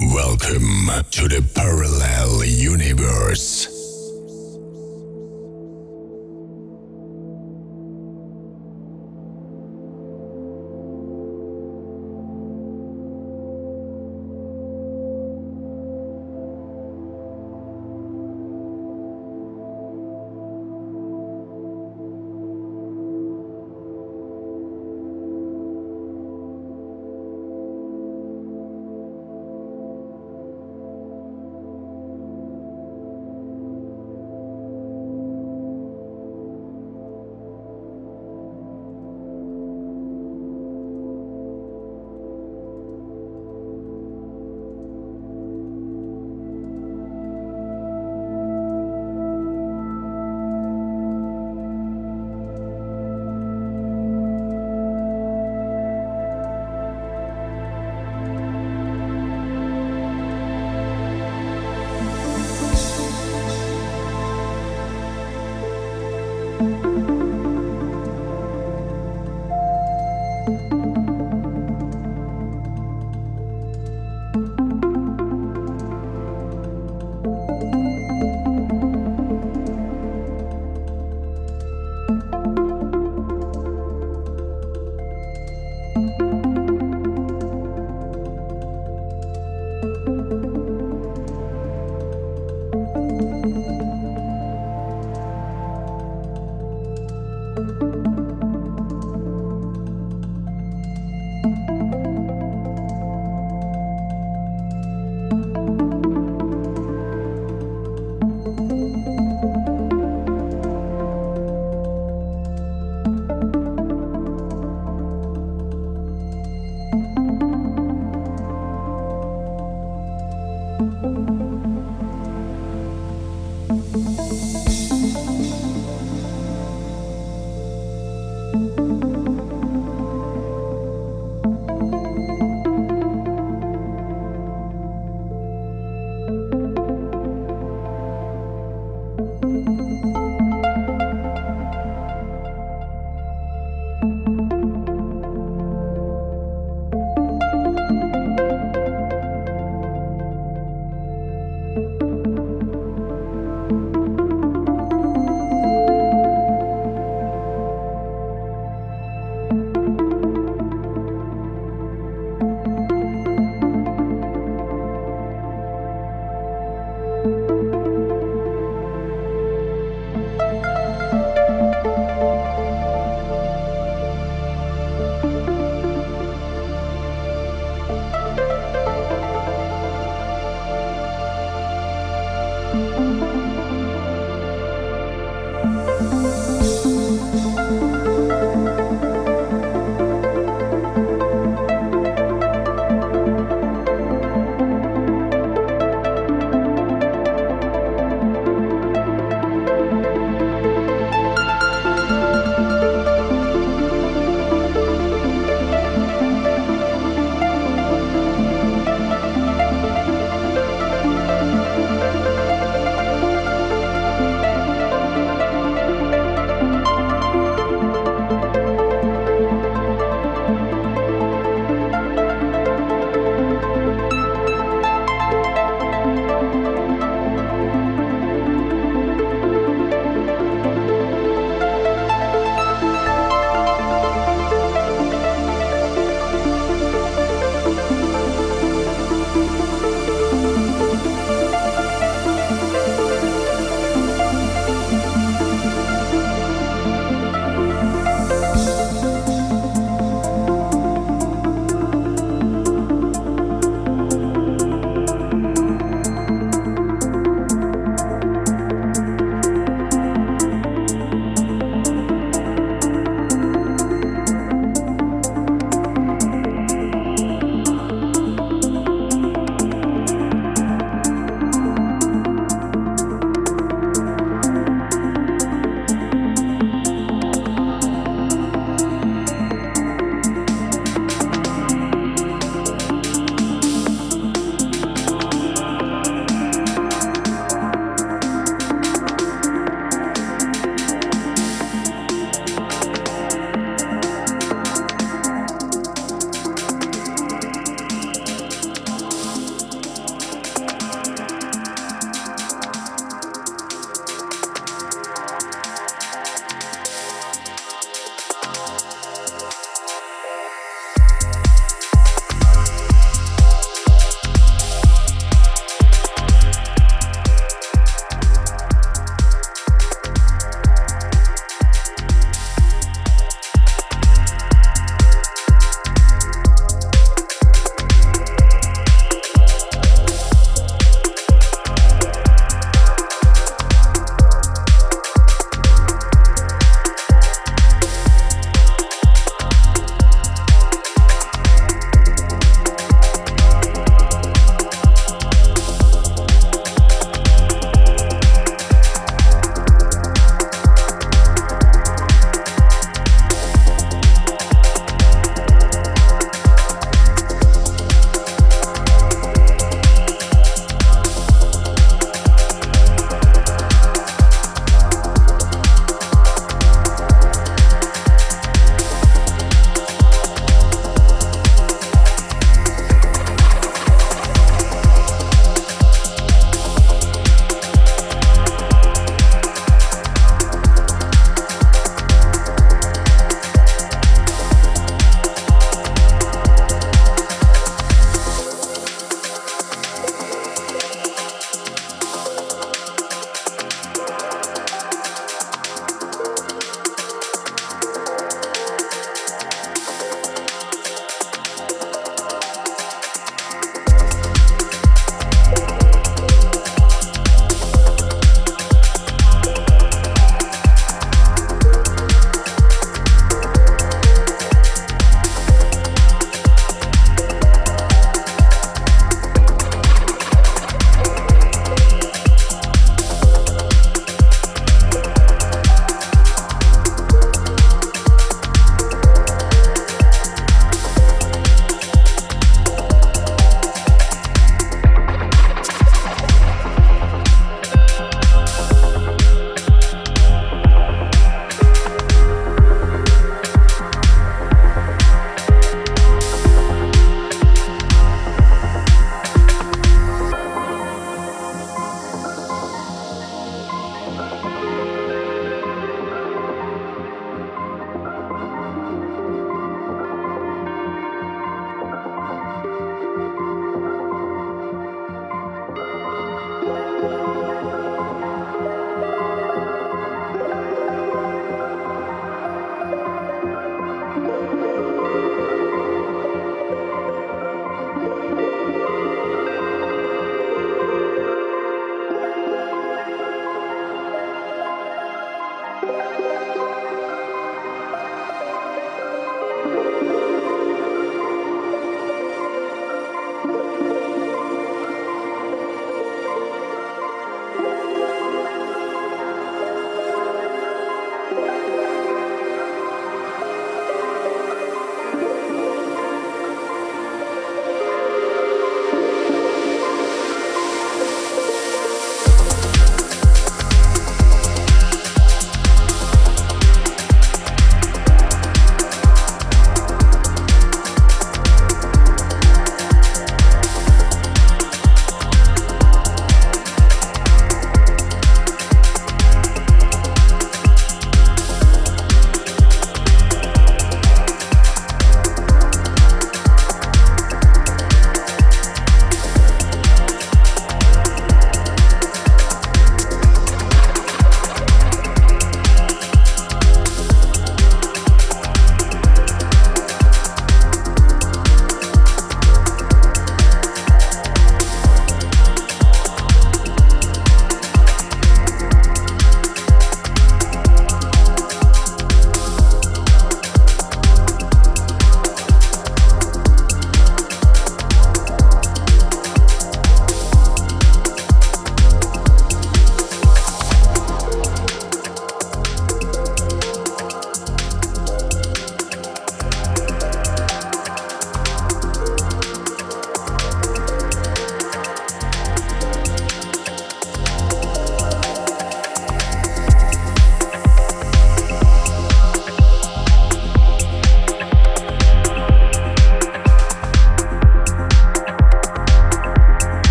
Welcome to the parallel universe.